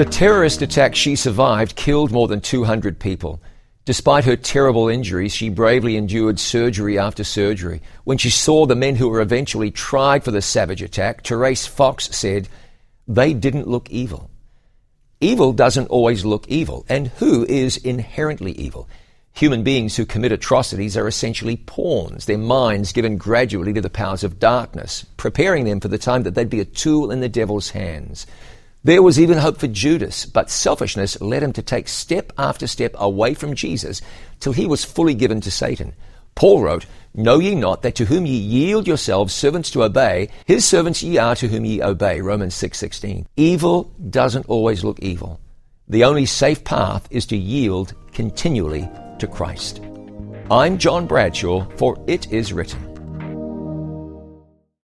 The terrorist attack she survived killed more than 200 people. Despite her terrible injuries, she bravely endured surgery after surgery. When she saw the men who were eventually tried for the savage attack, Therese Fox said, They didn't look evil. Evil doesn't always look evil, and who is inherently evil? Human beings who commit atrocities are essentially pawns, their minds given gradually to the powers of darkness, preparing them for the time that they'd be a tool in the devil's hands. There was even hope for Judas, but selfishness led him to take step after step away from Jesus till he was fully given to Satan. Paul wrote, Know ye not that to whom ye yield yourselves servants to obey, his servants ye are to whom ye obey. Romans 6:16. evil doesn't always look evil. The only safe path is to yield continually to Christ. I'm John Bradshaw, for it is written.